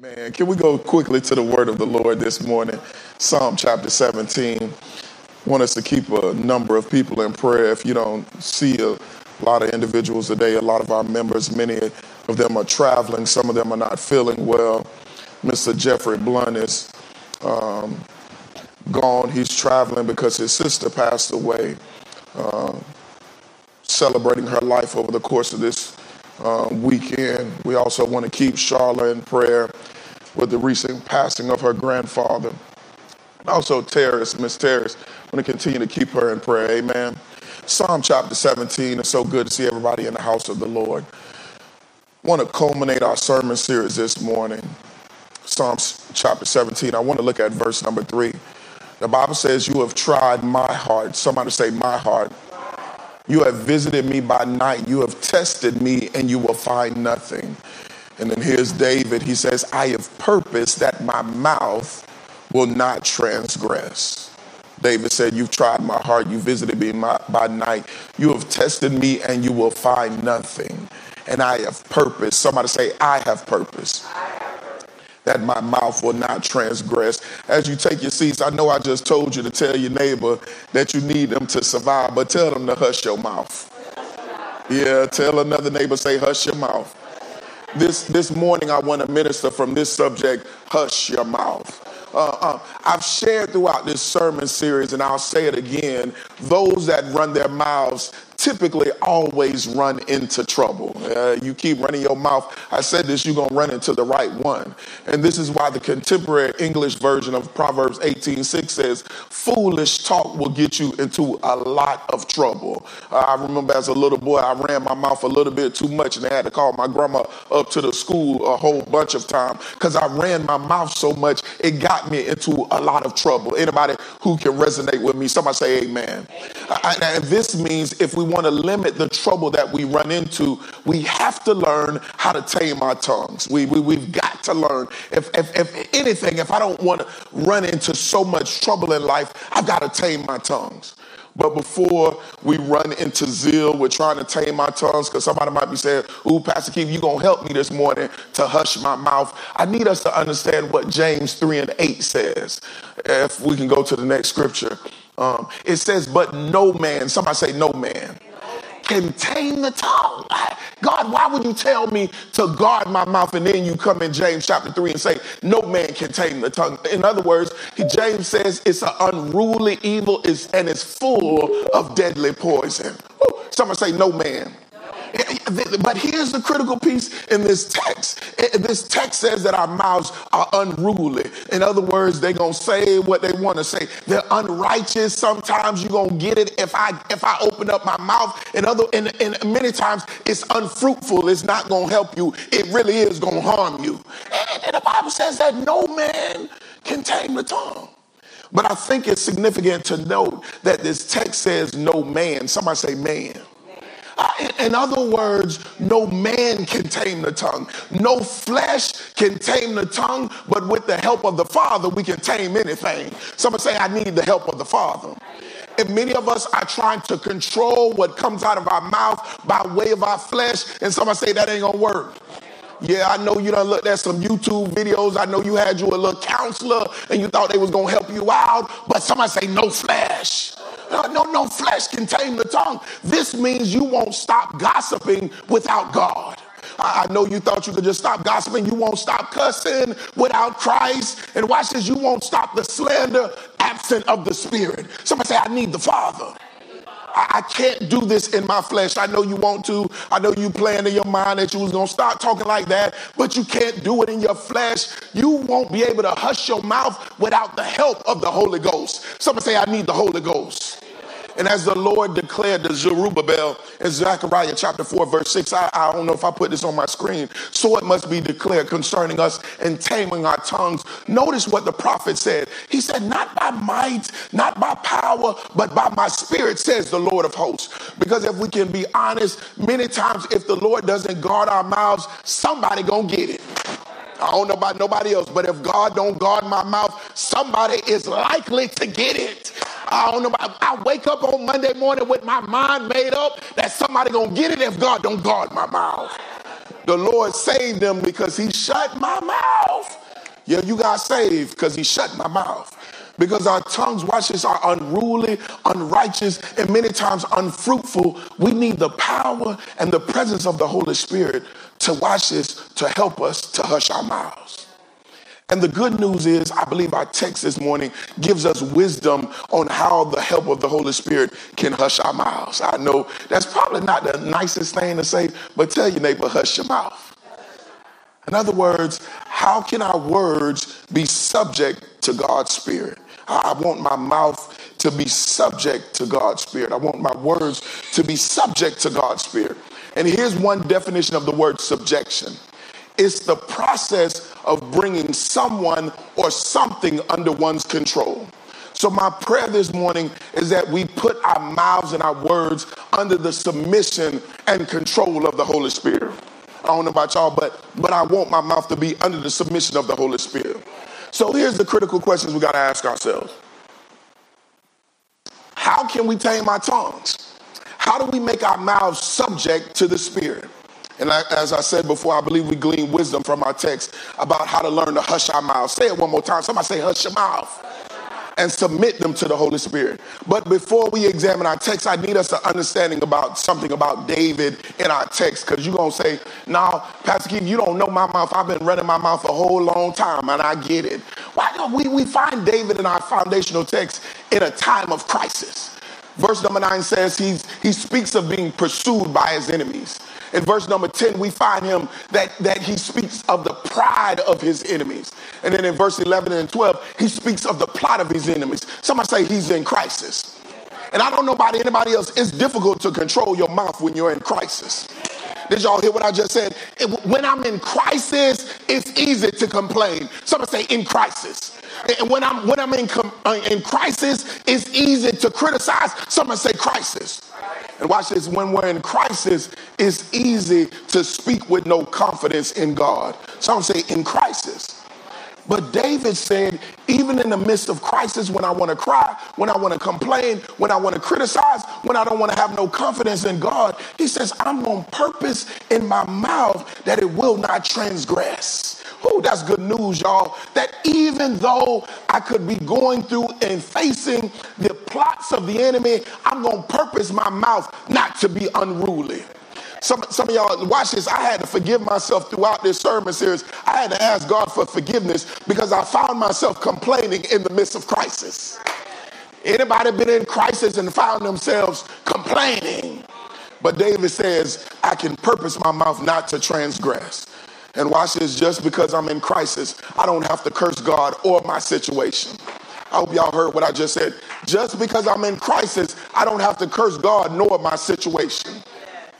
Man, can we go quickly to the word of the Lord this morning? Psalm chapter 17. I want us to keep a number of people in prayer. If you don't see a lot of individuals today, a lot of our members, many of them are traveling, some of them are not feeling well. Mr. Jeffrey Blunt is um, gone. He's traveling because his sister passed away, uh, celebrating her life over the course of this uh, weekend. We also want to keep Charlotte in prayer with the recent passing of her grandfather. Also, Terrace, Miss Terrace, want to continue to keep her in prayer. Amen. Psalm chapter 17. It's so good to see everybody in the house of the Lord. Want to culminate our sermon series this morning. Psalms chapter 17. I want to look at verse number three. The Bible says, You have tried my heart. Somebody say, My heart. You have visited me by night. You have tested me, and you will find nothing. And then here's David. He says, I have purposed that my mouth will not transgress. David said, You've tried my heart. You visited me by night. You have tested me, and you will find nothing. And I have purpose. Somebody say, I have purpose. That my mouth will not transgress. As you take your seats, I know I just told you to tell your neighbor that you need them to survive, but tell them to hush your mouth. Yeah, tell another neighbor, say, hush your mouth. This, this morning, I want to minister from this subject hush your mouth. Uh, uh, I've shared throughout this sermon series, and I'll say it again those that run their mouths typically always run into trouble. Uh, you keep running your mouth. I said this, you're going to run into the right one. And this is why the contemporary English version of Proverbs 18:6 says, foolish talk will get you into a lot of trouble. Uh, I remember as a little boy, I ran my mouth a little bit too much and they had to call my grandma up to the school a whole bunch of times because I ran my mouth so much, it got me into a lot of trouble. Anybody who can resonate with me, somebody say amen. Uh, and this means if we want to limit the trouble that we run into, we have to learn how to tame our tongues. We, we, we've got to learn. If, if, if anything, if I don't want to run into so much trouble in life, I've got to tame my tongues. But before we run into zeal, we're trying to tame our tongues because somebody might be saying, Ooh, Pastor Keith, you're going to help me this morning to hush my mouth. I need us to understand what James 3 and 8 says. If we can go to the next scripture, um, it says, But no man, somebody say, No man can tame the tongue. God, why would you tell me to guard my mouth? And then you come in James chapter 3 and say, No man can tame the tongue. In other words, James says it's an unruly evil is and it's full of deadly poison. Someone say, No man. But here's the critical piece in this text. This text says that our mouths are unruly. In other words, they're gonna say what they want to say. They're unrighteous. Sometimes you're gonna get it if I if I open up my mouth. And other and, and many times it's unfruitful. It's not gonna help you. It really is gonna harm you. And, and the Bible says that no man can tame the tongue. But I think it's significant to note that this text says no man. Somebody say man. In other words, no man can tame the tongue. No flesh can tame the tongue, but with the help of the Father, we can tame anything. Somebody say, I need the help of the Father. And many of us are trying to control what comes out of our mouth by way of our flesh. And somebody say, that ain't gonna work. Yeah, I know you done looked at some YouTube videos. I know you had you a little counselor and you thought they was gonna help you out, but somebody say no flesh. No, no, no flesh can tame the tongue. This means you won't stop gossiping without God. I know you thought you could just stop gossiping. You won't stop cussing without Christ. And watch this, you won't stop the slander absent of the Spirit. Somebody say, I need the Father. I can't do this in my flesh. I know you want to. I know you planned in your mind that you was to start talking like that, but you can't do it in your flesh. You won't be able to hush your mouth without the help of the Holy Ghost. Somebody say, I need the Holy Ghost. And as the Lord declared to Zerubbabel in Zechariah chapter 4, verse 6, I, I don't know if I put this on my screen, so it must be declared concerning us in taming our tongues. Notice what the prophet said. He said, Not by might, not by power, but by my spirit, says the Lord of hosts. Because if we can be honest, many times if the Lord doesn't guard our mouths, somebody gonna get it. I don't know about nobody else, but if God don't guard my mouth, somebody is likely to get it. I don't know. About, I wake up on Monday morning with my mind made up that somebody gonna get it if God don't guard my mouth. The Lord saved them because He shut my mouth. Yeah, you got saved because He shut my mouth. Because our tongues, watch this, are unruly, unrighteous, and many times unfruitful. We need the power and the presence of the Holy Spirit to watch this, to help us to hush our mouths. And the good news is, I believe our text this morning gives us wisdom on how the help of the Holy Spirit can hush our mouths. I know that's probably not the nicest thing to say, but tell your neighbor, hush your mouth. In other words, how can our words be subject to God's Spirit? I want my mouth to be subject to God's Spirit. I want my words to be subject to God's Spirit. And here's one definition of the word subjection it's the process of bringing someone or something under one's control. So, my prayer this morning is that we put our mouths and our words under the submission and control of the Holy Spirit. I don't know about y'all, but, but I want my mouth to be under the submission of the Holy Spirit. So, here's the critical questions we got to ask ourselves How can we tame our tongues? How do we make our mouths subject to the Spirit? And as I said before, I believe we glean wisdom from our text about how to learn to hush our mouths. Say it one more time. Somebody say, hush your mouth and submit them to the Holy Spirit. But before we examine our text, I need us to understanding about something about David in our text, because you're gonna say, "Now, Pastor Keith, you don't know my mouth. I've been running my mouth a whole long time, and I get it." Why don't we we find David in our foundational text in a time of crisis? Verse number nine says he's, he speaks of being pursued by his enemies. In verse number 10, we find him that, that he speaks of the pride of his enemies. And then in verse 11 and 12, he speaks of the plot of his enemies. Somebody say he's in crisis. And I don't know about anybody else, it's difficult to control your mouth when you're in crisis. Did y'all hear what I just said? When I'm in crisis, it's easy to complain. Somebody say in crisis. And when I'm when I'm in uh, in crisis, it's easy to criticize. Someone say crisis. And watch this. When we're in crisis, it's easy to speak with no confidence in God. Some say in crisis. But David said, even in the midst of crisis, when I want to cry, when I want to complain, when I want to criticize, when I don't want to have no confidence in God, he says, I'm on purpose in my mouth that it will not transgress. Oh, that's good news, y'all. That even though I could be going through and facing the plots of the enemy, I'm going to purpose my mouth not to be unruly. Some, some of y'all, watch this. I had to forgive myself throughout this sermon series. I had to ask God for forgiveness because I found myself complaining in the midst of crisis. Anybody been in crisis and found themselves complaining? But David says, I can purpose my mouth not to transgress. And watch this, just because I'm in crisis, I don't have to curse God or my situation. I hope y'all heard what I just said. Just because I'm in crisis, I don't have to curse God nor my situation.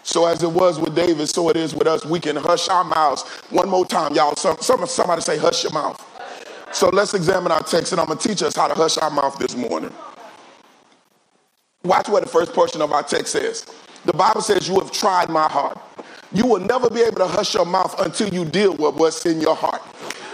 So as it was with David, so it is with us. We can hush our mouths. One more time, y'all. Some, somebody say, hush your mouth. So let's examine our text, and I'm going to teach us how to hush our mouth this morning. Watch what the first portion of our text says. The Bible says, You have tried my heart you will never be able to hush your mouth until you deal with what's in your heart.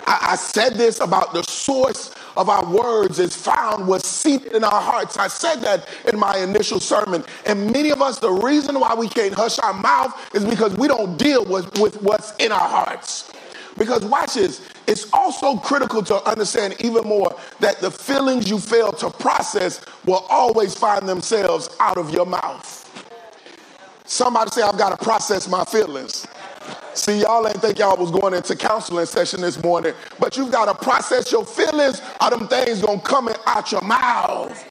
I, I said this about the source of our words is found was seated in our hearts. I said that in my initial sermon. And many of us, the reason why we can't hush our mouth is because we don't deal with, with what's in our hearts. Because watch this, it's also critical to understand even more that the feelings you fail to process will always find themselves out of your mouth. Somebody say, I've got to process my feelings. See, y'all ain't think y'all was going into counseling session this morning, but you've got to process your feelings or them things gonna come out your mouth.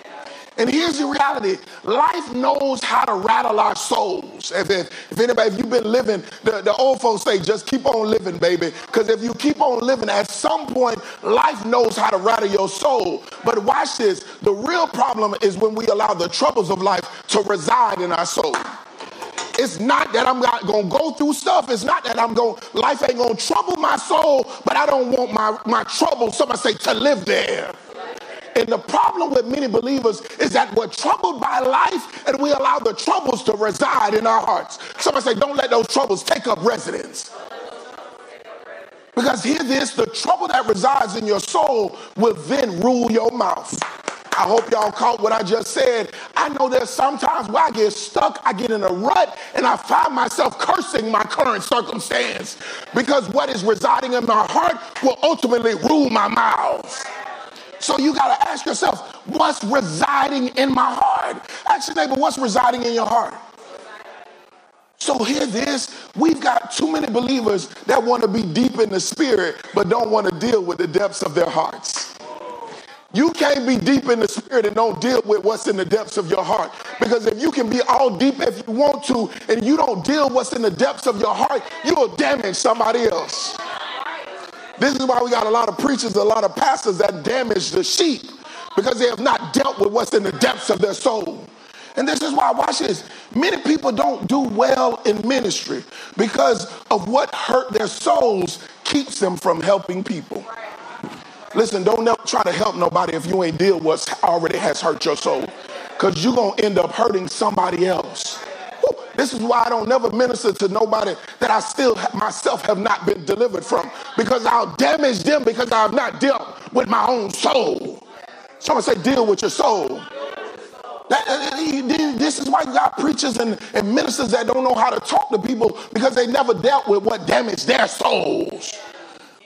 And here's the reality life knows how to rattle our souls. souls. If, if, if anybody, if you've been living, the, the old folks say, just keep on living, baby. Because if you keep on living, at some point, life knows how to rattle your soul. But watch this. The real problem is when we allow the troubles of life to reside in our soul. It's not that I'm not gonna go through stuff. It's not that I'm going life ain't gonna trouble my soul, but I don't want my, my trouble, somebody say, to live there. And the problem with many believers is that we're troubled by life and we allow the troubles to reside in our hearts. Somebody say, don't let those troubles take up residence. Because hear this the trouble that resides in your soul will then rule your mouth. I hope y'all caught what I just said. I know there's sometimes where I get stuck, I get in a rut, and I find myself cursing my current circumstance because what is residing in my heart will ultimately rule my mouth. So you got to ask yourself, what's residing in my heart? Ask your neighbor, what's residing in your heart? So hear this, we've got too many believers that want to be deep in the spirit, but don't want to deal with the depths of their hearts. You can't be deep in the spirit and don't deal with what's in the depths of your heart. Because if you can be all deep if you want to, and you don't deal what's in the depths of your heart, you'll damage somebody else. This is why we got a lot of preachers, a lot of pastors that damage the sheep because they have not dealt with what's in the depths of their soul. And this is why, watch this. Many people don't do well in ministry because of what hurt their souls keeps them from helping people. Listen, don't never try to help nobody if you ain't deal what already has hurt your soul because you're going to end up hurting somebody else. This is why I don't never minister to nobody that I still myself have not been delivered from because I'll damage them because I have not dealt with my own soul. Someone say, deal with your soul. This is why you got preachers and, and ministers that don't know how to talk to people because they never dealt with what damaged their souls.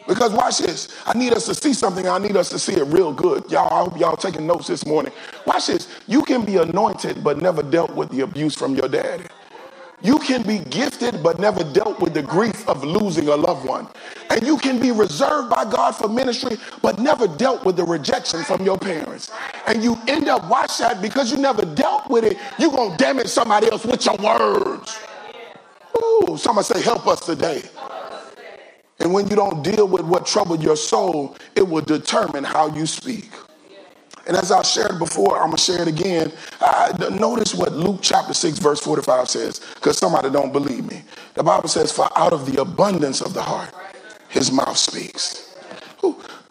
Because watch this. I need us to see something. I need us to see it real good. Y'all, I hope y'all taking notes this morning. Watch this. You can be anointed but never dealt with the abuse from your daddy. You can be gifted but never dealt with the grief of losing a loved one. And you can be reserved by God for ministry but never dealt with the rejection from your parents. And you end up, watch that, because you never dealt with it, you're going to damage somebody else with your words. Ooh, somebody say, help us today. And when you don't deal with what troubled your soul, it will determine how you speak. And as I shared before, I'm going to share it again. Uh, notice what Luke chapter 6, verse 45 says, because somebody don't believe me. The Bible says, For out of the abundance of the heart, his mouth speaks.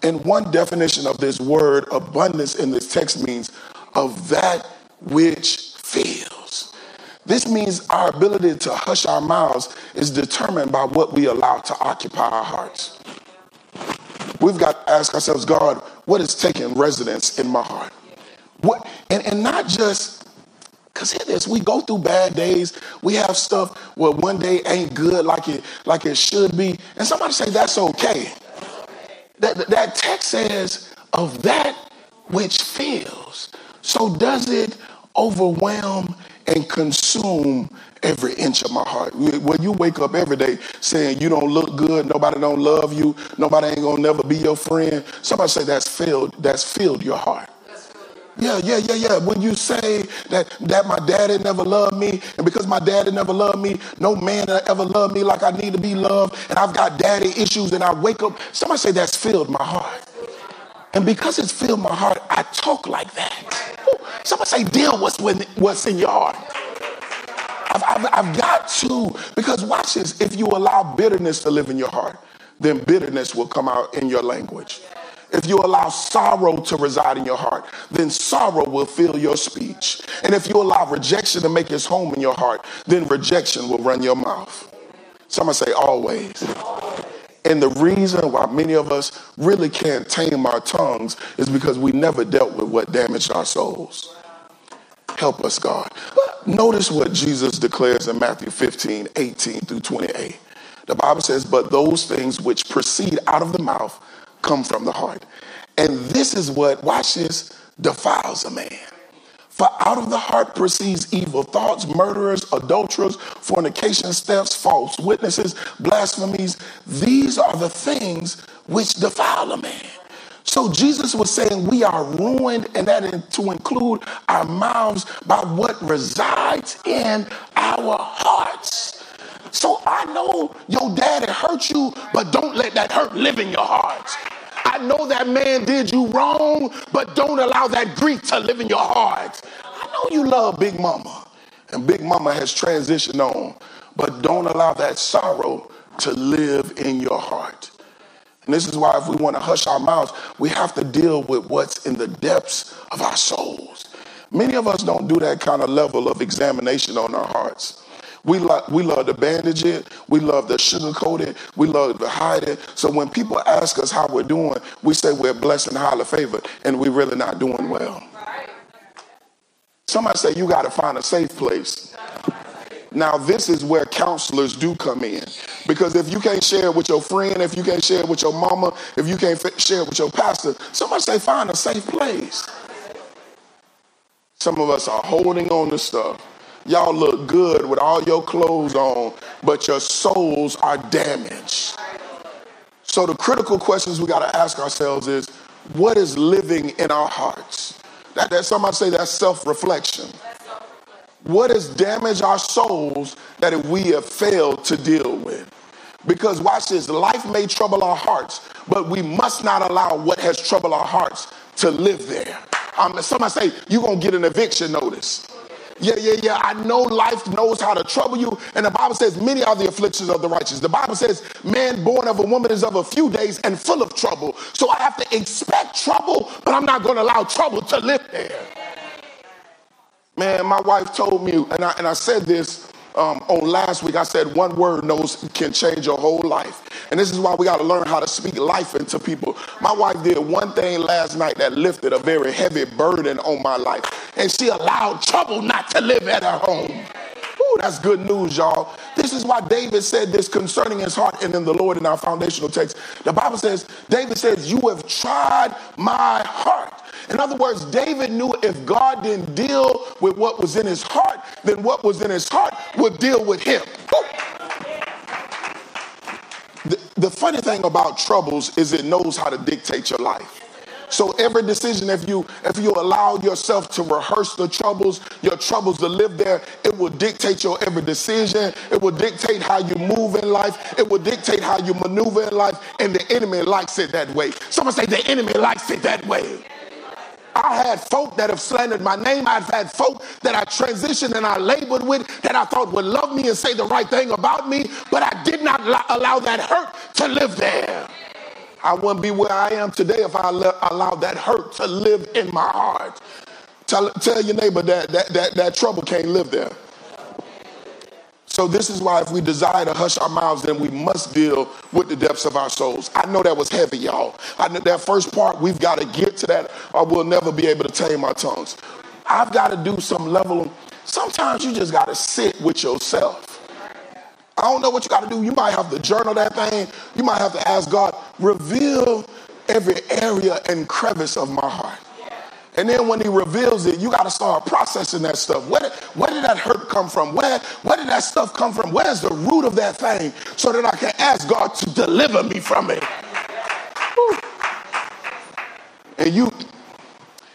And one definition of this word abundance in this text means of that which. This means our ability to hush our mouths is determined by what we allow to occupy our hearts. We've got to ask ourselves, God, what is taking residence in my heart? What and, and not just because hear this, we go through bad days. We have stuff where one day ain't good like it like it should be. And somebody say that's okay. That, that text says of that which fills. So does it overwhelm and consume every inch of my heart. When you wake up every day saying you don't look good, nobody don't love you, nobody ain't gonna never be your friend. Somebody say that's filled, that's filled your heart. Yeah, yeah, yeah, yeah. When you say that that my daddy never loved me, and because my daddy never loved me, no man ever loved me like I need to be loved, and I've got daddy issues, and I wake up, somebody say that's filled my heart. And because it's filled my heart, I talk like that. Somebody say deal what's, what's in your heart. I've, I've, I've got to, because watch this, if you allow bitterness to live in your heart, then bitterness will come out in your language. If you allow sorrow to reside in your heart, then sorrow will fill your speech. And if you allow rejection to make its home in your heart, then rejection will run your mouth. Somebody say always. And the reason why many of us really can't tame our tongues is because we never dealt with what damaged our souls. Help us, God. Notice what Jesus declares in Matthew 15, 18 through 28. The Bible says, But those things which proceed out of the mouth come from the heart. And this is what, watch this, defiles a man. For out of the heart proceeds evil thoughts, murderers, adulterers, fornication, thefts, false witnesses, blasphemies. These are the things which defile a man. So Jesus was saying we are ruined, and that to include our mouths by what resides in our hearts. So I know your daddy hurt you, but don't let that hurt live in your hearts. I know that man did you wrong, but don't allow that grief to live in your heart. I know you love Big Mama, and Big Mama has transitioned on, but don't allow that sorrow to live in your heart. And this is why, if we want to hush our mouths, we have to deal with what's in the depths of our souls. Many of us don't do that kind of level of examination on our hearts. We, lo- we love to bandage it. We love to sugarcoat it. We love to hide it. So when people ask us how we're doing, we say we're blessed and highly favored, and we're really not doing well. Somebody say you got to find a safe place. Now, this is where counselors do come in. Because if you can't share it with your friend, if you can't share it with your mama, if you can't share it with your pastor, somebody say find a safe place. Some of us are holding on to stuff. Y'all look good with all your clothes on, but your souls are damaged. So the critical questions we got to ask ourselves is, what is living in our hearts? That, that somebody say that's self-reflection. What has damaged our souls that we have failed to deal with? Because watch this, life may trouble our hearts, but we must not allow what has troubled our hearts to live there. Um, somebody say, you're going to get an eviction notice. Yeah, yeah, yeah. I know life knows how to trouble you. And the Bible says, many are the afflictions of the righteous. The Bible says, man born of a woman is of a few days and full of trouble. So I have to expect trouble, but I'm not going to allow trouble to live there. Man, my wife told me, and I, and I said this um, on last week, I said one word knows can change your whole life. And this is why we got to learn how to speak life into people. My wife did one thing last night that lifted a very heavy burden on my life. And she allowed trouble not to live at her home. Ooh, that's good news, y'all. This is why David said this concerning his heart and in the Lord in our foundational text. The Bible says, David says, You have tried my heart. In other words, David knew if God didn't deal with what was in his heart, then what was in his heart would deal with him. The, the funny thing about troubles is it knows how to dictate your life. So every decision, if you if you allow yourself to rehearse the troubles, your troubles to live there, it will dictate your every decision. It will dictate how you move in life. It will dictate how you maneuver in life. And the enemy likes it that way. Someone say the enemy likes it that way. I had folk that have slandered my name. I've had folk that I transitioned and I labored with that I thought would love me and say the right thing about me, but I did not allow that hurt to live there. I wouldn't be where I am today if I allowed that hurt to live in my heart. Tell, tell your neighbor that, that, that, that trouble can't live there. So this is why if we desire to hush our mouths, then we must deal with the depths of our souls. I know that was heavy, y'all. I know that first part, we've got to get to that or we'll never be able to tame our tongues. I've got to do some level. Sometimes you just got to sit with yourself. I don't know what you got to do. You might have to journal that thing. You might have to ask God, reveal every area and crevice of my heart. And then when he reveals it, you got to start processing that stuff. Where, where did that hurt come from? Where, where did that stuff come from? Where's the root of that thing so that I can ask God to deliver me from it? And you,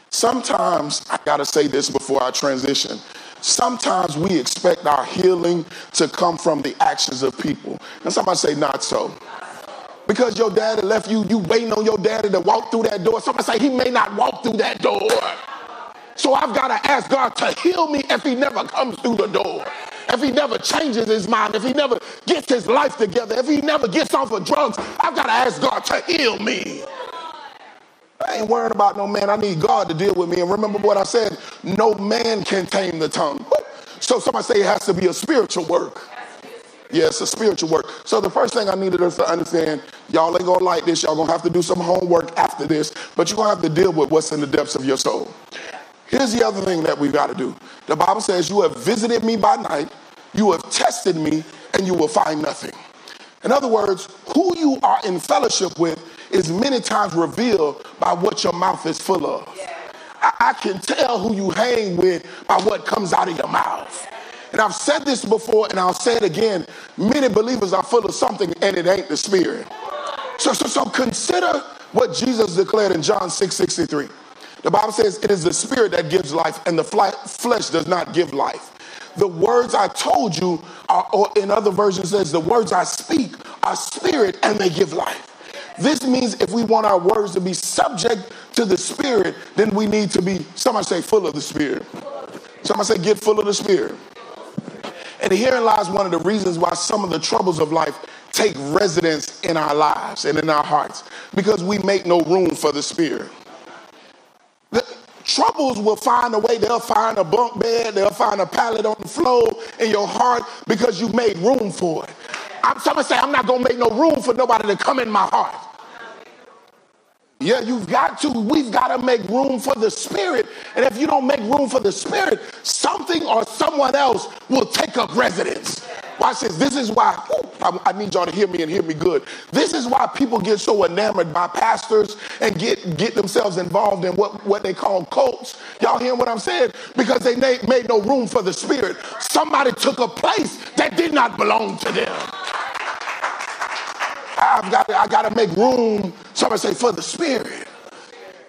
sometimes, I got to say this before I transition. Sometimes we expect our healing to come from the actions of people. And somebody say, not so because your daddy left you, you waiting on your daddy to walk through that door. Somebody say he may not walk through that door. So I've got to ask God to heal me if he never comes through the door. If he never changes his mind, if he never gets his life together, if he never gets off of drugs, I've got to ask God to heal me. I ain't worrying about no man. I need God to deal with me. And remember what I said no man can tame the tongue. So somebody say it has to be a spiritual work. Yeah, it's a spiritual work. So the first thing I needed us to understand, y'all ain't gonna like this. Y'all gonna have to do some homework after this, but you're gonna have to deal with what's in the depths of your soul. Here's the other thing that we've got to do. The Bible says, You have visited me by night, you have tested me, and you will find nothing. In other words, who you are in fellowship with is many times revealed by what your mouth is full of. I, I can tell who you hang with by what comes out of your mouth. And I've said this before and I'll say it again. Many believers are full of something and it ain't the spirit. So, so, so consider what Jesus declared in John 6 63. The Bible says it is the spirit that gives life, and the flesh does not give life. The words I told you, are, or in other versions says, the words I speak are spirit and they give life. This means if we want our words to be subject to the spirit, then we need to be, somebody say, full of the spirit. Somebody say, get full of the spirit. And herein lies one of the reasons why some of the troubles of life take residence in our lives and in our hearts because we make no room for the spirit. The troubles will find a way, they'll find a bunk bed, they'll find a pallet on the floor in your heart because you made room for it. I'm somebody say, I'm not gonna make no room for nobody to come in my heart. Yeah, you've got to. We've got to make room for the Spirit. And if you don't make room for the Spirit, something or someone else will take up residence. Watch this. This is why, I, I need y'all to hear me and hear me good. This is why people get so enamored by pastors and get, get themselves involved in what, what they call cults. Y'all hear what I'm saying? Because they made, made no room for the Spirit. Somebody took a place that did not belong to them. I've got to, I got to make room, somebody say, for the Spirit.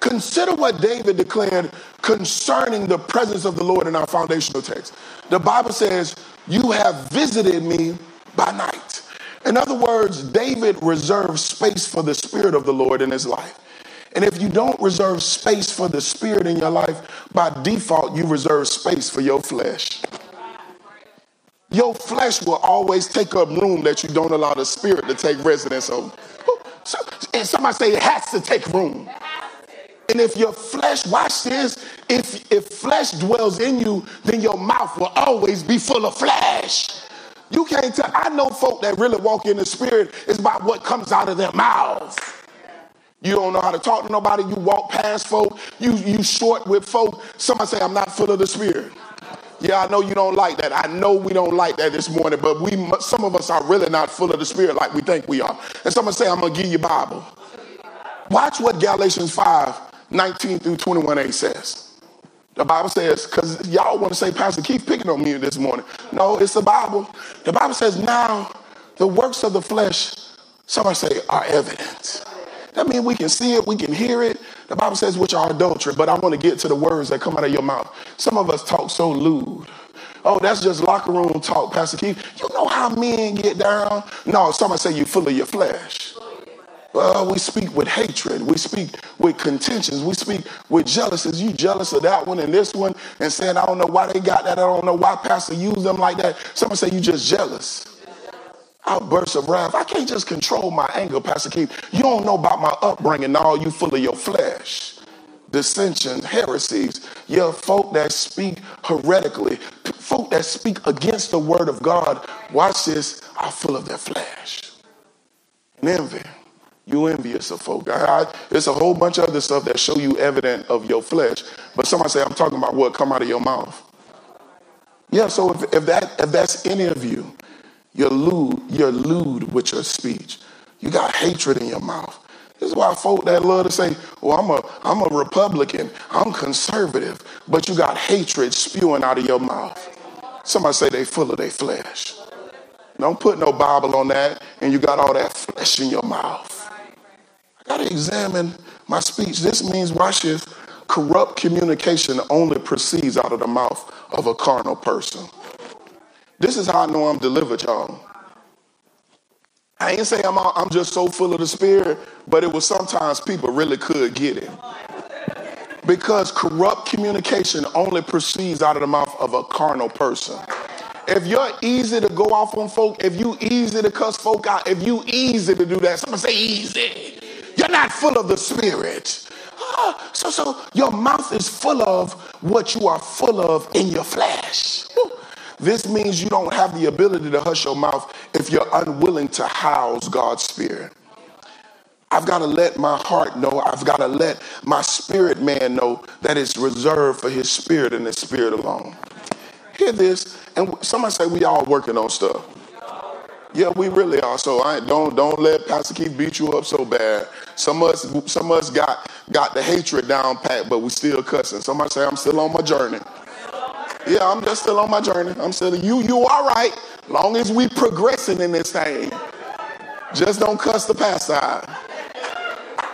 Consider what David declared concerning the presence of the Lord in our foundational text. The Bible says, You have visited me by night. In other words, David reserved space for the Spirit of the Lord in his life. And if you don't reserve space for the Spirit in your life, by default, you reserve space for your flesh. Your flesh will always take up room that you don't allow the spirit to take residence of. So, and somebody say it has to take room. And if your flesh, watch this, if, if flesh dwells in you, then your mouth will always be full of flesh. You can't tell. I know folk that really walk in the spirit is about what comes out of their mouth. You don't know how to talk to nobody. You walk past folk. You you short with folk. Somebody say, I'm not full of the spirit. Yeah, I know you don't like that. I know we don't like that this morning, but we some of us are really not full of the Spirit like we think we are. And someone say, I'm gonna give you Bible. Watch what Galatians 5, 19 through 21a says. The Bible says, because y'all want to say, Pastor, keep picking on me this morning. No, it's the Bible. The Bible says, now the works of the flesh, somebody say, are evident. That means we can see it, we can hear it. The Bible says, which are adultery. But I want to get to the words that come out of your mouth. Some of us talk so lewd. Oh, that's just locker room talk, Pastor Keith. You know how men get down? No, somebody say you're full of your flesh. Well, we speak with hatred. We speak with contentions. We speak with jealousies. You jealous of that one and this one and saying, I don't know why they got that. I don't know why Pastor used them like that. Somebody say you just jealous outbursts of wrath. I can't just control my anger, Pastor Keith. You don't know about my upbringing, all you full of your flesh. Dissensions, heresies, yeah, folk that speak heretically, folk that speak against the word of God, watch this, are full of their flesh. And envy. You envious of folk. I, there's a whole bunch of other stuff that show you evident of your flesh. But somebody say, I'm talking about what come out of your mouth. Yeah, so if, if that if that's any of you, you're lewd, you're lewd with your speech. You got hatred in your mouth. This is why folk that love to say, well, I'm a, I'm a Republican, I'm conservative, but you got hatred spewing out of your mouth. Somebody say they full of their flesh. Don't put no Bible on that and you got all that flesh in your mouth. I got to examine my speech. This means, watch this, corrupt communication only proceeds out of the mouth of a carnal person. This is how I know I'm delivered, y'all. I ain't saying I'm, I'm just so full of the Spirit, but it was sometimes people really could get it. Because corrupt communication only proceeds out of the mouth of a carnal person. If you're easy to go off on folk, if you easy to cuss folk out, if you easy to do that, someone say easy. You're not full of the Spirit. Ah, so, so your mouth is full of what you are full of in your flesh. This means you don't have the ability to hush your mouth if you're unwilling to house God's Spirit. I've got to let my heart know, I've got to let my spirit man know that it's reserved for his spirit and his spirit alone. Hear this, and somebody say we all working on stuff. Yeah, we really are. So I don't don't let Pastor Keith beat you up so bad. Some of us some of us got got the hatred down pat, but we still cussing. Somebody say I'm still on my journey. Yeah, I'm just still on my journey. I'm still you. You all right? Long as we progressing in this thing. Just don't cuss the pastor out.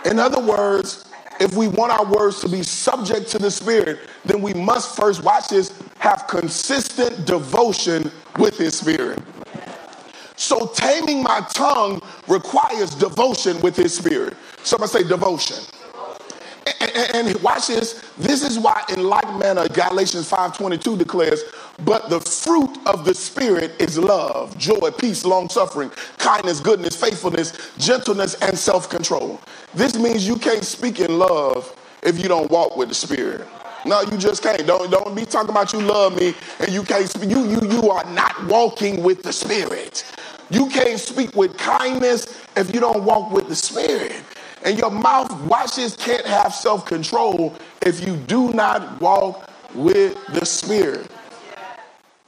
In other words, if we want our words to be subject to the Spirit, then we must first, watch this, have consistent devotion with His Spirit. So taming my tongue requires devotion with His Spirit. Somebody say devotion. And, and, watch this. This is why, in like manner, Galatians 5:22 declares, "But the fruit of the Spirit is love, joy, peace, long suffering, kindness, goodness, faithfulness, gentleness, and self-control." This means you can't speak in love if you don't walk with the Spirit. No, you just can't. Don't don't be talking about you love me and you can't speak. You you you are not walking with the Spirit. You can't speak with kindness if you don't walk with the Spirit. And your mouth, watch this, can't have self control if you do not walk with the Spirit.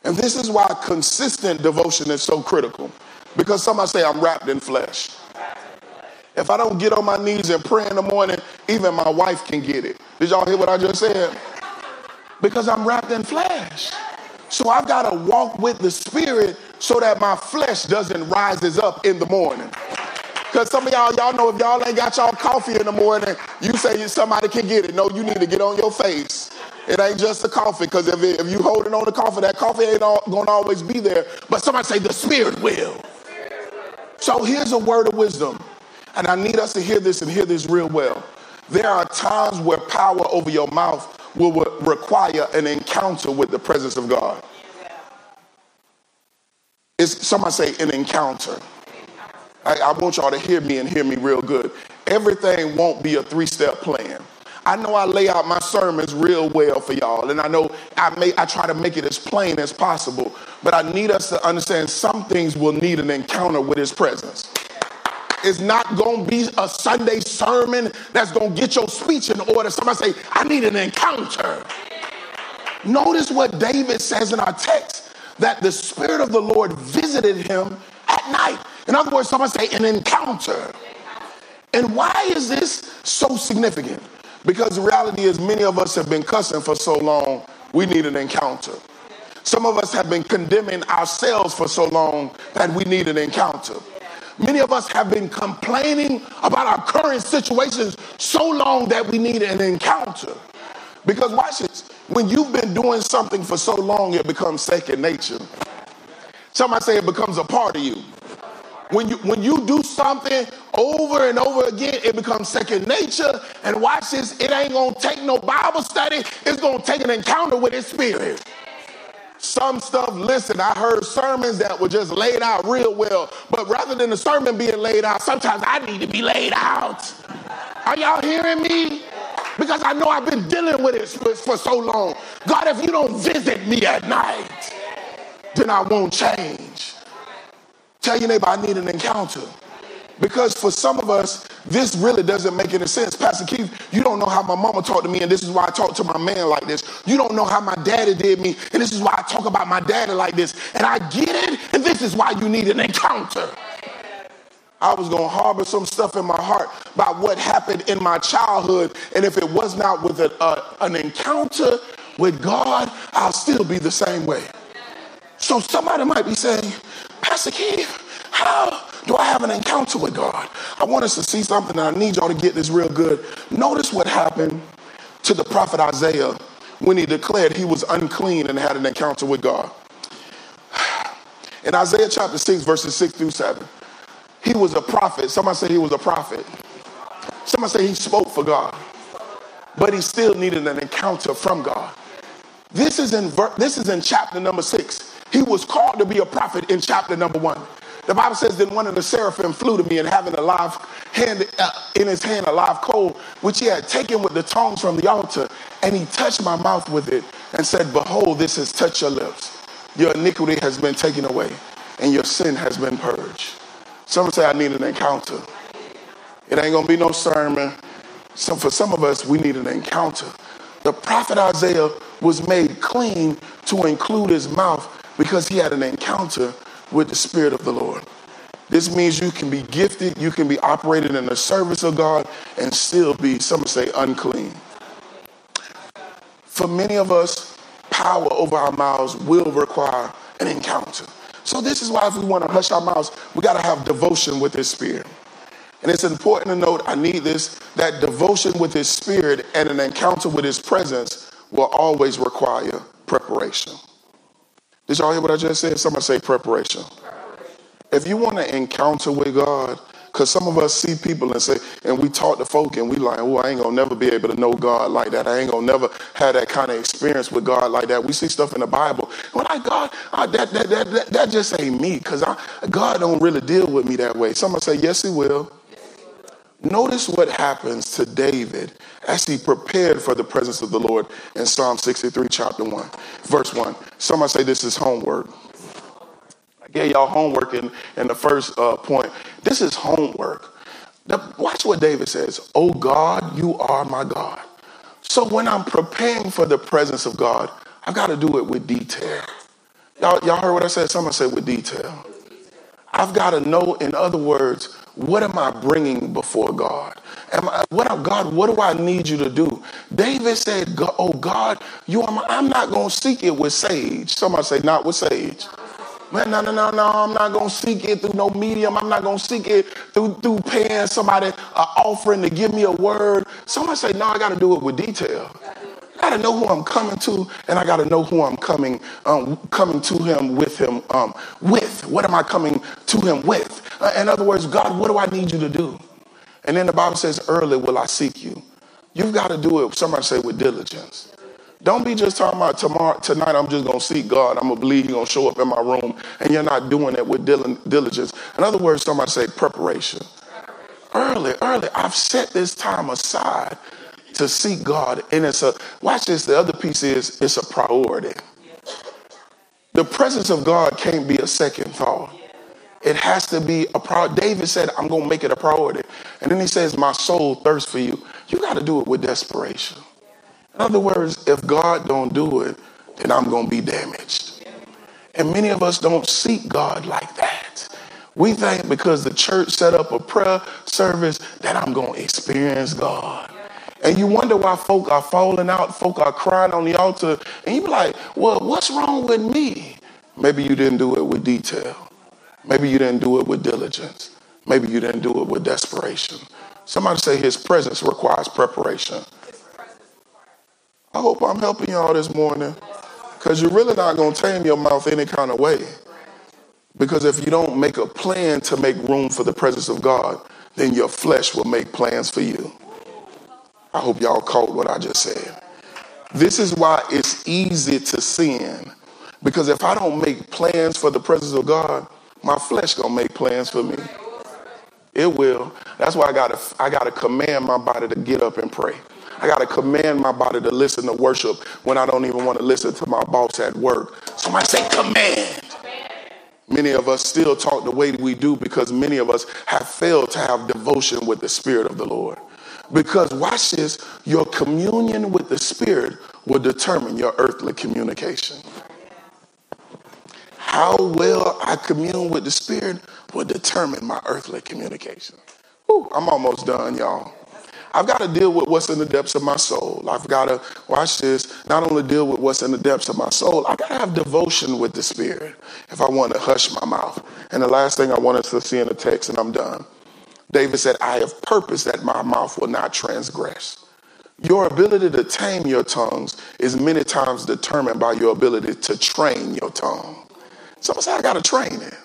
And this is why consistent devotion is so critical. Because somebody say, I'm wrapped in flesh. If I don't get on my knees and pray in the morning, even my wife can get it. Did y'all hear what I just said? Because I'm wrapped in flesh. So I've got to walk with the Spirit so that my flesh doesn't rises up in the morning. Because some of y'all, y'all know if y'all ain't got y'all coffee in the morning, you say somebody can get it. No, you need to get on your face. It ain't just the coffee, because if, if you holding on to coffee, that coffee ain't all, gonna always be there. But somebody say the spirit will. So here's a word of wisdom. And I need us to hear this and hear this real well. There are times where power over your mouth will require an encounter with the presence of God. It's somebody say an encounter. I, I want y'all to hear me and hear me real good. Everything won't be a three step plan. I know I lay out my sermons real well for y'all, and I know I may I try to make it as plain as possible, but I need us to understand some things will need an encounter with his presence. It's not gonna be a Sunday sermon that's gonna get your speech in order. Somebody say, I need an encounter. Notice what David says in our text that the Spirit of the Lord visited him at night. In other words, someone say an encounter. And why is this so significant? Because the reality is, many of us have been cussing for so long, we need an encounter. Some of us have been condemning ourselves for so long that we need an encounter. Many of us have been complaining about our current situations so long that we need an encounter. Because watch this, when you've been doing something for so long, it becomes second nature. Somebody say it becomes a part of you. When you when you do something over and over again, it becomes second nature. And watch this, it ain't gonna take no Bible study, it's gonna take an encounter with his spirit. Some stuff, listen, I heard sermons that were just laid out real well, but rather than the sermon being laid out, sometimes I need to be laid out. Are y'all hearing me? Because I know I've been dealing with it for so long. God, if you don't visit me at night, then I won't change. Tell your neighbor, I need an encounter. Because for some of us, this really doesn't make any sense. Pastor Keith, you don't know how my mama talked to me, and this is why I talk to my man like this. You don't know how my daddy did me, and this is why I talk about my daddy like this. And I get it, and this is why you need an encounter. I was going to harbor some stuff in my heart about what happened in my childhood, and if it was not with a, an encounter with God, I'll still be the same way. So somebody might be saying, Pastor Keith, how do I have an encounter with God? I want us to see something, I need y'all to get this real good. Notice what happened to the prophet Isaiah when he declared he was unclean and had an encounter with God. In Isaiah chapter 6, verses 6 through 7, he was a prophet. Somebody say he was a prophet. Somebody say he spoke for God, but he still needed an encounter from God. This is in, this is in chapter number 6. He was called to be a prophet in chapter number one. The Bible says that one of the seraphim flew to me and having a live hand uh, in his hand, a live coal, which he had taken with the tongs from the altar, and he touched my mouth with it and said, Behold, this has touched your lips. Your iniquity has been taken away, and your sin has been purged. Some say I need an encounter. It ain't gonna be no sermon. So for some of us, we need an encounter. The prophet Isaiah was made clean to include his mouth because he had an encounter with the Spirit of the Lord. This means you can be gifted, you can be operated in the service of God, and still be, some say, unclean. For many of us, power over our mouths will require an encounter. So, this is why, if we want to hush our mouths, we got to have devotion with His Spirit. And it's important to note, I need this, that devotion with his spirit and an encounter with his presence will always require preparation. Did y'all hear what I just said? Somebody say preparation. If you want to encounter with God, because some of us see people and say, and we talk to folk and we like, oh, I ain't gonna never be able to know God like that. I ain't gonna never have that kind of experience with God like that. We see stuff in the Bible. We're like, God, that, that, that, that, that just ain't me, because God don't really deal with me that way. Somebody say, yes, he will. Notice what happens to David as he prepared for the presence of the Lord in Psalm 63, chapter 1, verse 1. Somebody say this is homework. I gave y'all homework in, in the first uh, point. This is homework. Now, watch what David says Oh God, you are my God. So when I'm preparing for the presence of God, I've got to do it with detail. Y'all, y'all heard what I said? Somebody said with detail. I've got to know, in other words, what am I bringing before God? Am I, what God, what do I need you to do? David said, Oh God, you are my, I'm not going to seek it with sage. Somebody say, not with sage. Man, no, no, no, no, I'm not going to seek it through no medium. I'm not going to seek it through, through paying somebody an offering to give me a word. Somebody say, no, I got to do it with detail. I got to know who I'm coming to, and I got to know who I'm coming um, coming to him with him um, with. What am I coming to him with? Uh, in other words, God, what do I need you to do? And then the Bible says, "Early will I seek you." You've got to do it. Somebody say with diligence. Don't be just talking about tomorrow, tonight. I'm just gonna seek God. I'm gonna believe He's gonna show up in my room, and you're not doing it with diligence. In other words, somebody say preparation. Early, early. I've set this time aside to seek God. And it's a, watch this, the other piece is it's a priority. The presence of God can't be a second thought. It has to be a priority. David said, I'm going to make it a priority. And then he says, My soul thirsts for you. You got to do it with desperation. In other words, if God don't do it, then I'm going to be damaged. And many of us don't seek God like that. We think because the church set up a prayer service that I'm going to experience God. And you wonder why folk are falling out, folk are crying on the altar. And you be like, well, what's wrong with me? Maybe you didn't do it with detail. Maybe you didn't do it with diligence. Maybe you didn't do it with desperation. Somebody say his presence requires preparation. I hope I'm helping y'all this morning because you're really not going to tame your mouth any kind of way. Because if you don't make a plan to make room for the presence of God, then your flesh will make plans for you. I hope y'all caught what I just said. This is why it's easy to sin. Because if I don't make plans for the presence of God, my flesh gonna make plans for me. It will. That's why I gotta I gotta command my body to get up and pray. I gotta command my body to listen to worship when I don't even want to listen to my boss at work. Somebody say command. Many of us still talk the way we do because many of us have failed to have devotion with the Spirit of the Lord. Because watch this, your communion with the Spirit will determine your earthly communication. How well I commune with the Spirit will determine my earthly communication. Whew, I'm almost done, y'all. I've got to deal with what's in the depths of my soul. I've got to, watch this, not only deal with what's in the depths of my soul, I got to have devotion with the Spirit if I want to hush my mouth. And the last thing I want us to see in the text, and I'm done, David said, I have purpose that my mouth will not transgress. Your ability to tame your tongues is many times determined by your ability to train your tongue. Someone say, I got to train it.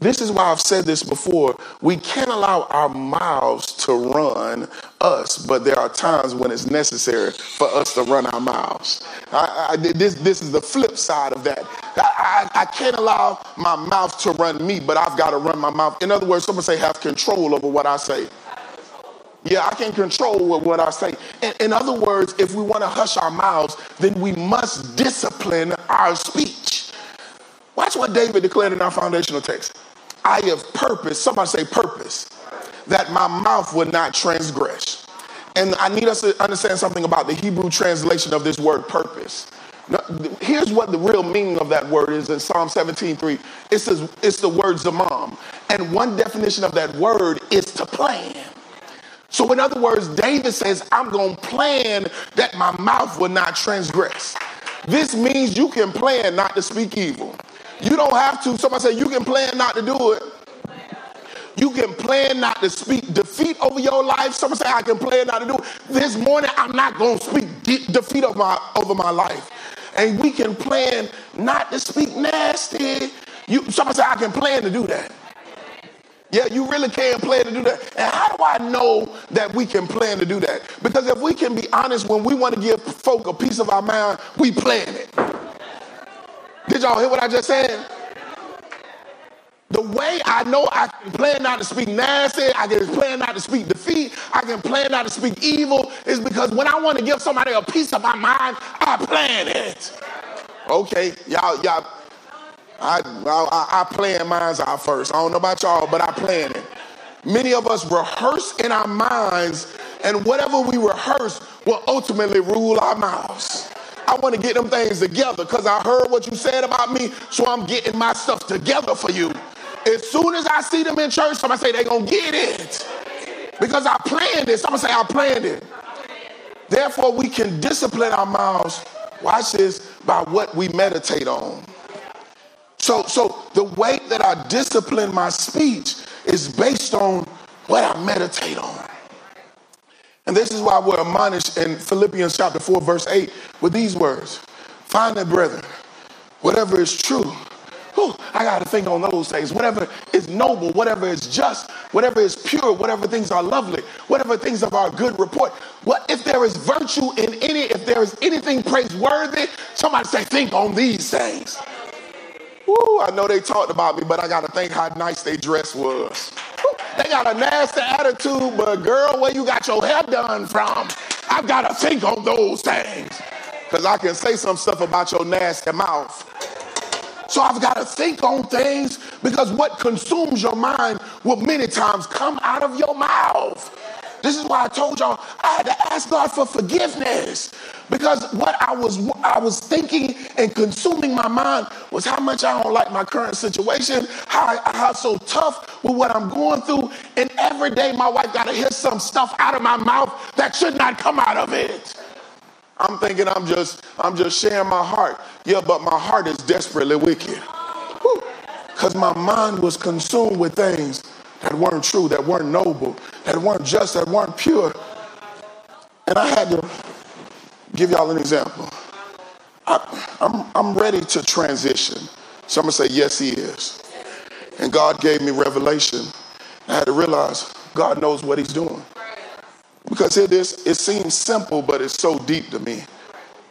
This is why I've said this before. We can't allow our mouths to run us, but there are times when it's necessary for us to run our mouths. I, I, this, this is the flip side of that. I, I, can't allow my mouth to run me, but I've got to run my mouth. In other words, someone say, have control over what I say. Yeah, I can control what I say. In, in other words, if we want to hush our mouths, then we must discipline our speech. Watch what David declared in our foundational text. I have purpose, somebody say purpose, that my mouth would not transgress. And I need us to understand something about the Hebrew translation of this word purpose. Here's what the real meaning of that word is in Psalm 17:3. It says it's the word zamam. And one definition of that word is to plan. So, in other words, David says, I'm going to plan that my mouth will not transgress. This means you can plan not to speak evil. You don't have to. Somebody say you can plan not to do it. You can plan not to speak defeat over your life. Someone say, I can plan not to do it. This morning, I'm not going to speak de- defeat over my, over my life. And we can plan not to speak nasty. You, someone say, I can plan to do that. Yeah, you really can plan to do that. And how do I know that we can plan to do that? Because if we can be honest, when we want to give folk a piece of our mind, we plan it. Did y'all hear what I just said? The way I know I can plan not to speak nasty, I can plan not to speak defeat, I can plan not to speak evil, is because when I want to give somebody a piece of my mind, I plan it. Okay, y'all, y'all, I, I, I plan minds out first. I don't know about y'all, but I plan it. Many of us rehearse in our minds, and whatever we rehearse will ultimately rule our mouths. I want to get them things together because I heard what you said about me, so I'm getting my stuff together for you. As soon as I see them in church, somebody say they're going to get it. Because I planned it. Somebody say I planned it. Therefore, we can discipline our mouths, watch this, by what we meditate on. So, so the way that I discipline my speech is based on what I meditate on. And this is why we're admonished in Philippians chapter 4, verse 8, with these words Find it, brethren, whatever is true, Whew, I got to think on those things. Whatever is noble, whatever is just, whatever is pure, whatever things are lovely, whatever things of our good report. What if there is virtue in any, if there is anything praiseworthy, somebody say, think on these things. Woo, I know they talked about me, but I got to think how nice they dress was. They got a nasty attitude, but girl, where you got your hair done from? I've got to think on those things. Because I can say some stuff about your nasty mouth. So I've got to think on things because what consumes your mind will many times come out of your mouth. This is why I told y'all I had to ask God for forgiveness because what I was I was thinking and consuming my mind was how much I don't like my current situation, how I, how so tough with what I'm going through, and every day my wife got to hear some stuff out of my mouth that should not come out of it. I'm thinking I'm just I'm just sharing my heart. Yeah, but my heart is desperately wicked. Because my mind was consumed with things that weren't true, that weren't noble, that weren't just, that weren't pure. And I had to give y'all an example. I, I'm, I'm ready to transition. Someone say, Yes, He is. And God gave me revelation. I had to realize God knows what He's doing. Because here it is, it seems simple, but it's so deep to me.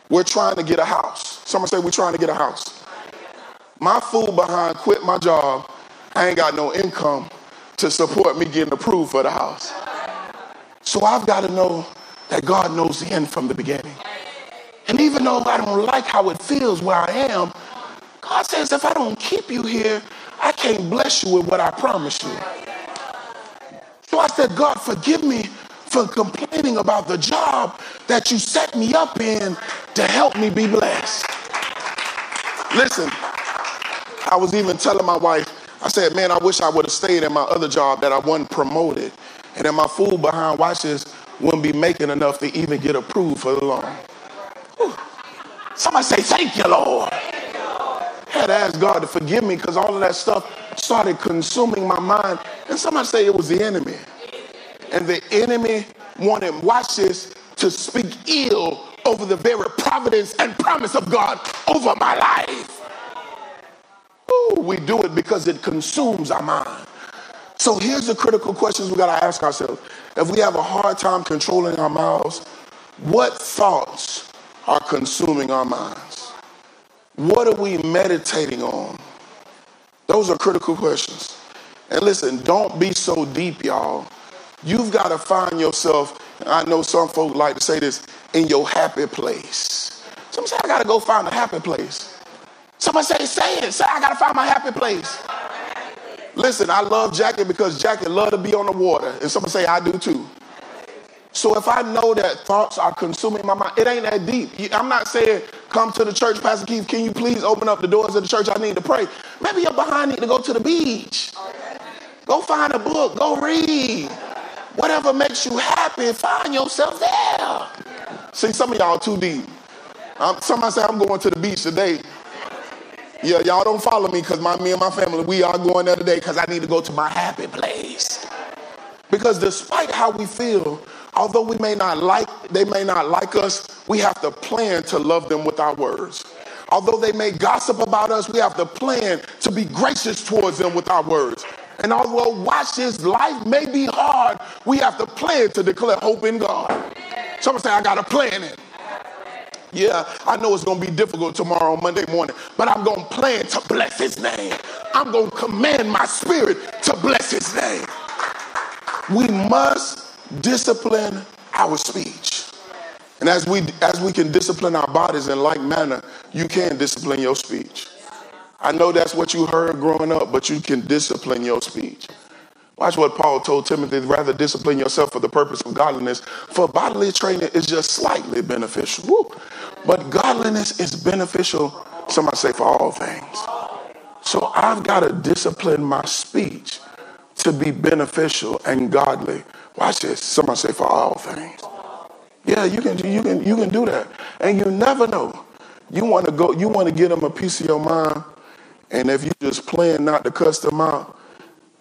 We're trying to get a house. Someone say we're trying to get a house. My fool behind quit my job. I ain't got no income to support me getting approved for the house. So I've got to know that God knows the end from the beginning. And even though I don't like how it feels where I am, God says if I don't keep you here, I can't bless you with what I promised you. So I said, God, forgive me for complaining about the job that you set me up in to help me be blessed. Listen, I was even telling my wife, I said, man, I wish I would have stayed in my other job that I wasn't promoted. And then my fool behind watches wouldn't be making enough to even get approved for the loan. Somebody say, thank you, Lord. Had to ask God to forgive me because all of that stuff started consuming my mind. And somebody say it was the enemy. And the enemy wanted, watches to speak ill over the very providence and promise of God over my life. Ooh, we do it because it consumes our mind. So here's the critical questions we got to ask ourselves. If we have a hard time controlling our mouths, what thoughts are consuming our minds? What are we meditating on? Those are critical questions. And listen, don't be so deep, y'all, You've got to find yourself, I know some folks like to say this, in your happy place. Say, I got to go find a happy place. Somebody say, say it. Say, I got to find my happy place. Listen, I love Jackie because Jackie love to be on the water. And somebody say, I do too. So if I know that thoughts are consuming my mind, it ain't that deep. I'm not saying come to the church, Pastor Keith. Can you please open up the doors of the church? I need to pray. Maybe you're behind need to go to the beach. Go find a book. Go read. Whatever makes you happy, find yourself there. See, some of y'all too deep. Um, somebody say I'm going to the beach today. Yeah, y'all don't follow me because my me and my family, we are going there today because I need to go to my happy place. Because despite how we feel, although we may not like, they may not like us, we have to plan to love them with our words. Although they may gossip about us, we have to plan to be gracious towards them with our words. And although watch this, life may be hard, we have to plan to declare hope in God. Someone say, I got to plan it. Yeah, I know it's going to be difficult tomorrow, Monday morning, but I'm going to plan to bless his name. I'm going to command my spirit to bless his name. We must discipline our speech. And as we as we can discipline our bodies in like manner, you can discipline your speech. I know that's what you heard growing up, but you can discipline your speech. Watch what Paul told Timothy rather discipline yourself for the purpose of godliness, for bodily training is just slightly beneficial. Woo. But godliness is beneficial, somebody say, for all things. So I've got to discipline my speech to be beneficial and godly. Watch this. Somebody say, for all things. Yeah, you can you can you can do that. And you never know. You want to go, you want to get them a piece of your mind, and if you just plan not to cuss them out,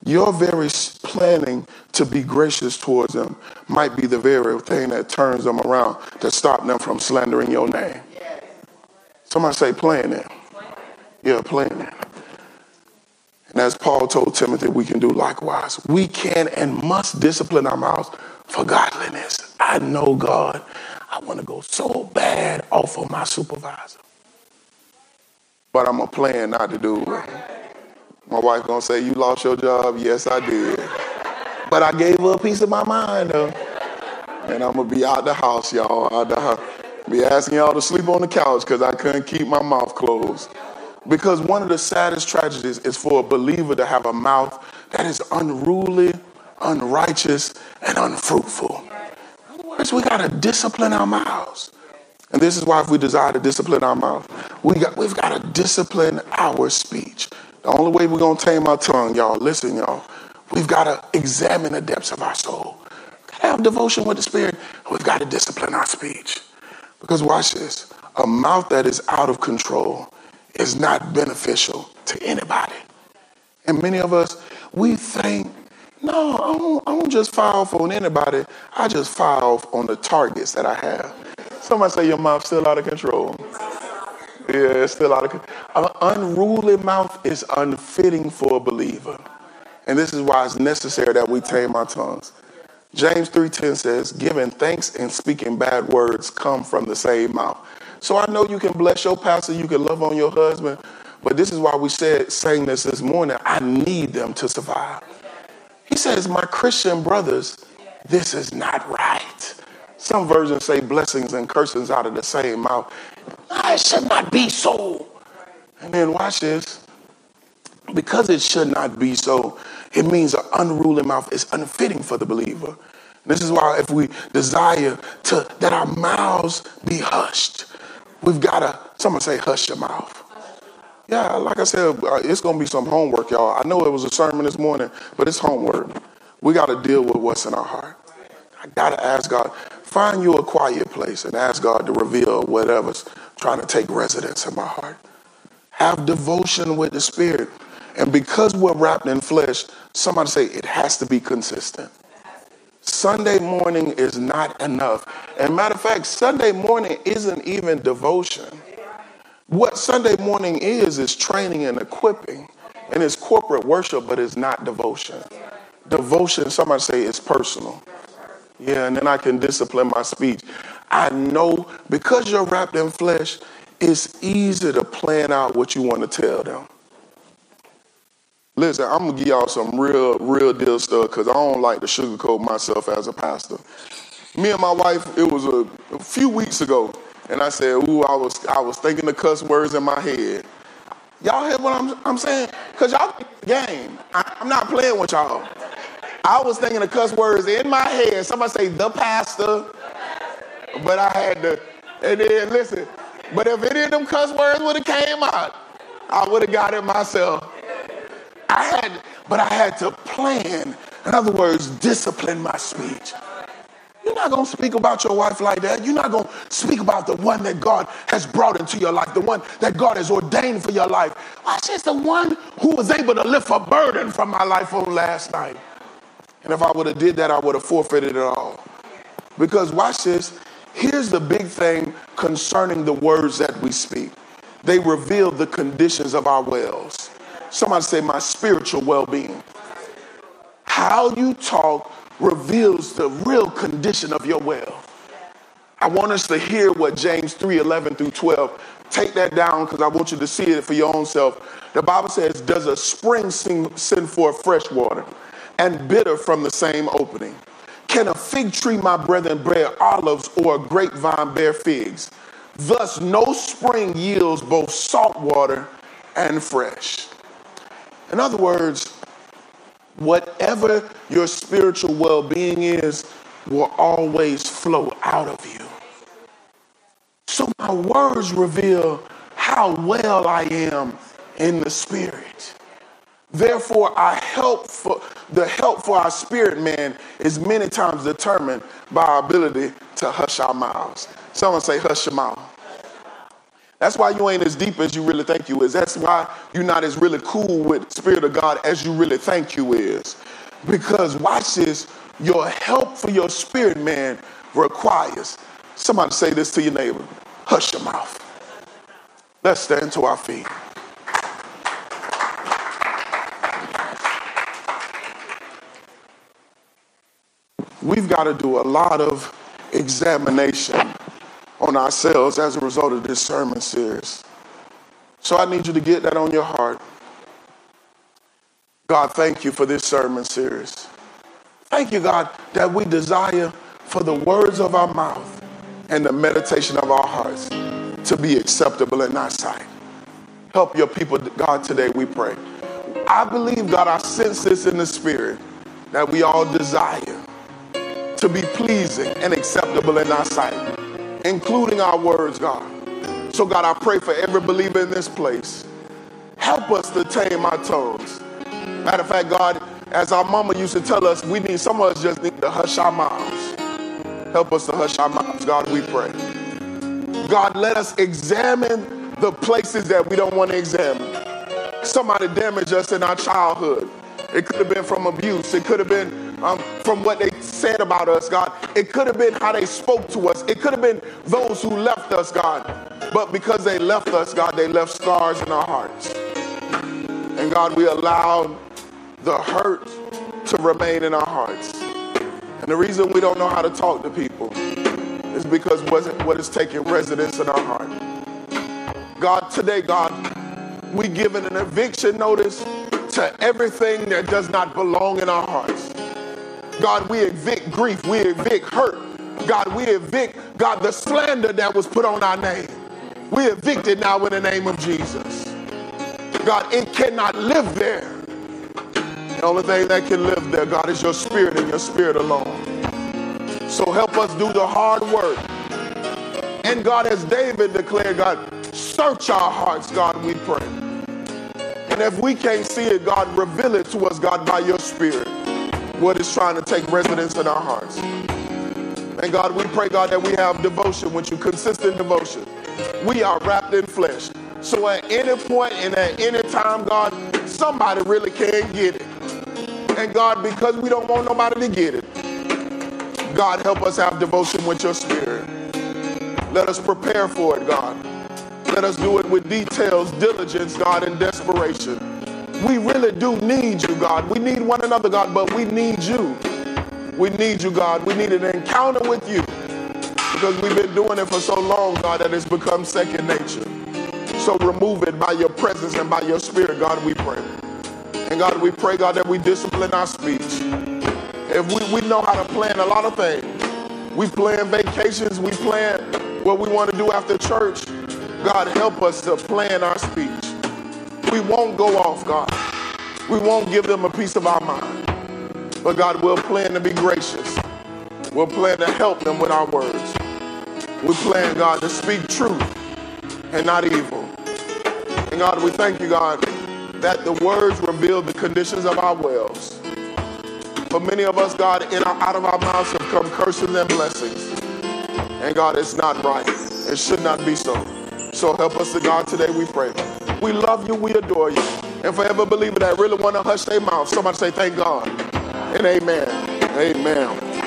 your very planning to be gracious towards them might be the very thing that turns them around to stop them from slandering your name. Somebody say planning. Yeah, planning. And as Paul told Timothy, we can do likewise. We can and must discipline our mouths for godliness. I know God. I want to go so bad off of my supervisor. But I'm a plan not to do it. My wife gonna say, you lost your job? Yes, I did. But I gave her a piece of my mind though. And I'm gonna be out the house, y'all. Out the house. Be asking y'all to sleep on the couch because I couldn't keep my mouth closed. Because one of the saddest tragedies is for a believer to have a mouth that is unruly, unrighteous, and unfruitful. In other words, we got to discipline our mouths. And this is why, if we desire to discipline our mouth, we got, we've got to discipline our speech. The only way we're going to tame our tongue, y'all, listen, y'all, we've got to examine the depths of our soul. To have devotion with the Spirit. We've got to discipline our speech. Because watch this a mouth that is out of control is not beneficial to anybody. And many of us, we think, no, I don't, I don't just fire off on anybody. I just off on the targets that I have. Somebody say your mouth's still out of control. Yeah, it's still out of control. An unruly mouth is unfitting for a believer. And this is why it's necessary that we tame our tongues. James 3.10 says, giving thanks and speaking bad words come from the same mouth. So I know you can bless your pastor, you can love on your husband, but this is why we said, saying this this morning, I need them to survive. He says, my Christian brothers, this is not right. Some versions say blessings and cursings out of the same mouth. It should not be so. And then watch this. Because it should not be so, it means an unruly mouth is unfitting for the believer. This is why if we desire to that our mouths be hushed, we've got to, someone say, hush your mouth. Yeah, like I said, uh, it's going to be some homework, y'all. I know it was a sermon this morning, but it's homework. We got to deal with what's in our heart. I got to ask God, find you a quiet place and ask God to reveal whatever's trying to take residence in my heart. Have devotion with the Spirit. And because we're wrapped in flesh, somebody say it has to be consistent. Sunday morning is not enough. And matter of fact, Sunday morning isn't even devotion. What Sunday morning is, is training and equipping. And it's corporate worship, but it's not devotion. Devotion, somebody say, is personal. Yeah, and then I can discipline my speech. I know because you're wrapped in flesh, it's easy to plan out what you want to tell them. Listen, I'm gonna give y'all some real, real deal stuff because I don't like to sugarcoat myself as a pastor. Me and my wife, it was a, a few weeks ago, and I said, "Ooh, I was, I was thinking the cuss words in my head." Y'all hear what I'm, I'm saying? Cause y'all think it's the game. I, I'm not playing with y'all. I was thinking the cuss words in my head. Somebody say the pastor, but I had to. And then listen, but if any of them cuss words would have came out, I would have got it myself. I had, but I had to plan. In other words, discipline my speech. You're not going to speak about your wife like that. You're not going to speak about the one that God has brought into your life, the one that God has ordained for your life. Watch this, the one who was able to lift a burden from my life on last night. And if I would have did that, I would have forfeited it all. Because watch this. Here's the big thing concerning the words that we speak. They reveal the conditions of our wells. Somebody say, my spiritual well being. How you talk reveals the real condition of your well. I want us to hear what James 3 11 through 12. Take that down because I want you to see it for your own self. The Bible says, Does a spring send forth fresh water and bitter from the same opening? Can a fig tree, my brethren, bear olives or a grapevine bear figs? Thus, no spring yields both salt water and fresh. In other words, whatever your spiritual well being is will always flow out of you. So my words reveal how well I am in the spirit. Therefore, our help for the help for our spirit man is many times determined by our ability to hush our mouths. Someone say, hush your mouth. That's why you ain't as deep as you really think you is. That's why you're not as really cool with Spirit of God as you really think you is. Because watch this, your help for your spirit man requires. Somebody say this to your neighbor. Hush your mouth. Let's stand to our feet. We've got to do a lot of examination on ourselves as a result of this sermon series. So I need you to get that on your heart. God, thank you for this sermon series. Thank you, God, that we desire for the words of our mouth and the meditation of our hearts to be acceptable in thy sight. Help your people, God, today, we pray. I believe, God, I sense this in the spirit that we all desire to be pleasing and acceptable in our sight including our words, God. So, God, I pray for every believer in this place. Help us to tame our tongues. Matter of fact, God, as our mama used to tell us, we need some of us just need to hush our mouths. Help us to hush our mouths, God, we pray. God, let us examine the places that we don't want to examine. Somebody damaged us in our childhood. It could have been from abuse. It could have been um, from what they said about us, God. It could have been how they spoke to us. It could have been those who left us, God. But because they left us, God, they left scars in our hearts. And God, we allowed the hurt to remain in our hearts. And the reason we don't know how to talk to people is because what is taking residence in our heart. God, today, God, we given an eviction notice to everything that does not belong in our hearts. God, we evict grief, we evict hurt. God, we evict, God, the slander that was put on our name. We evict it now in the name of Jesus. God, it cannot live there. The only thing that can live there, God, is your spirit and your spirit alone. So help us do the hard work. And God, as David declared, God, search our hearts, God, we pray. And if we can't see it, God, reveal it to us, God, by your spirit what is trying to take residence in our hearts. And God, we pray, God, that we have devotion with you, consistent devotion. We are wrapped in flesh. So at any point and at any time, God, somebody really can get it. And God, because we don't want nobody to get it, God, help us have devotion with your spirit. Let us prepare for it, God. Let us do it with details, diligence, God, and desperation. We really do need you, God. We need one another, God, but we need you. We need you, God. We need an encounter with you because we've been doing it for so long, God, that it's become second nature. So remove it by your presence and by your spirit, God, we pray. And God, we pray, God, that we discipline our speech. If we, we know how to plan a lot of things, we plan vacations, we plan what we want to do after church. God, help us to plan our speech. We won't go off, God. We won't give them a piece of our mind. But God, we'll plan to be gracious. We'll plan to help them with our words. We plan, God, to speak truth and not evil. And God, we thank you, God, that the words reveal the conditions of our wells. For many of us, God, in our, out of our mouths have come curses and blessings. And God, it's not right. It should not be so. So help us to God today, we pray. We love you, we adore you. And for every believer that really want to hush their mouth, somebody say, thank God. and amen. Amen.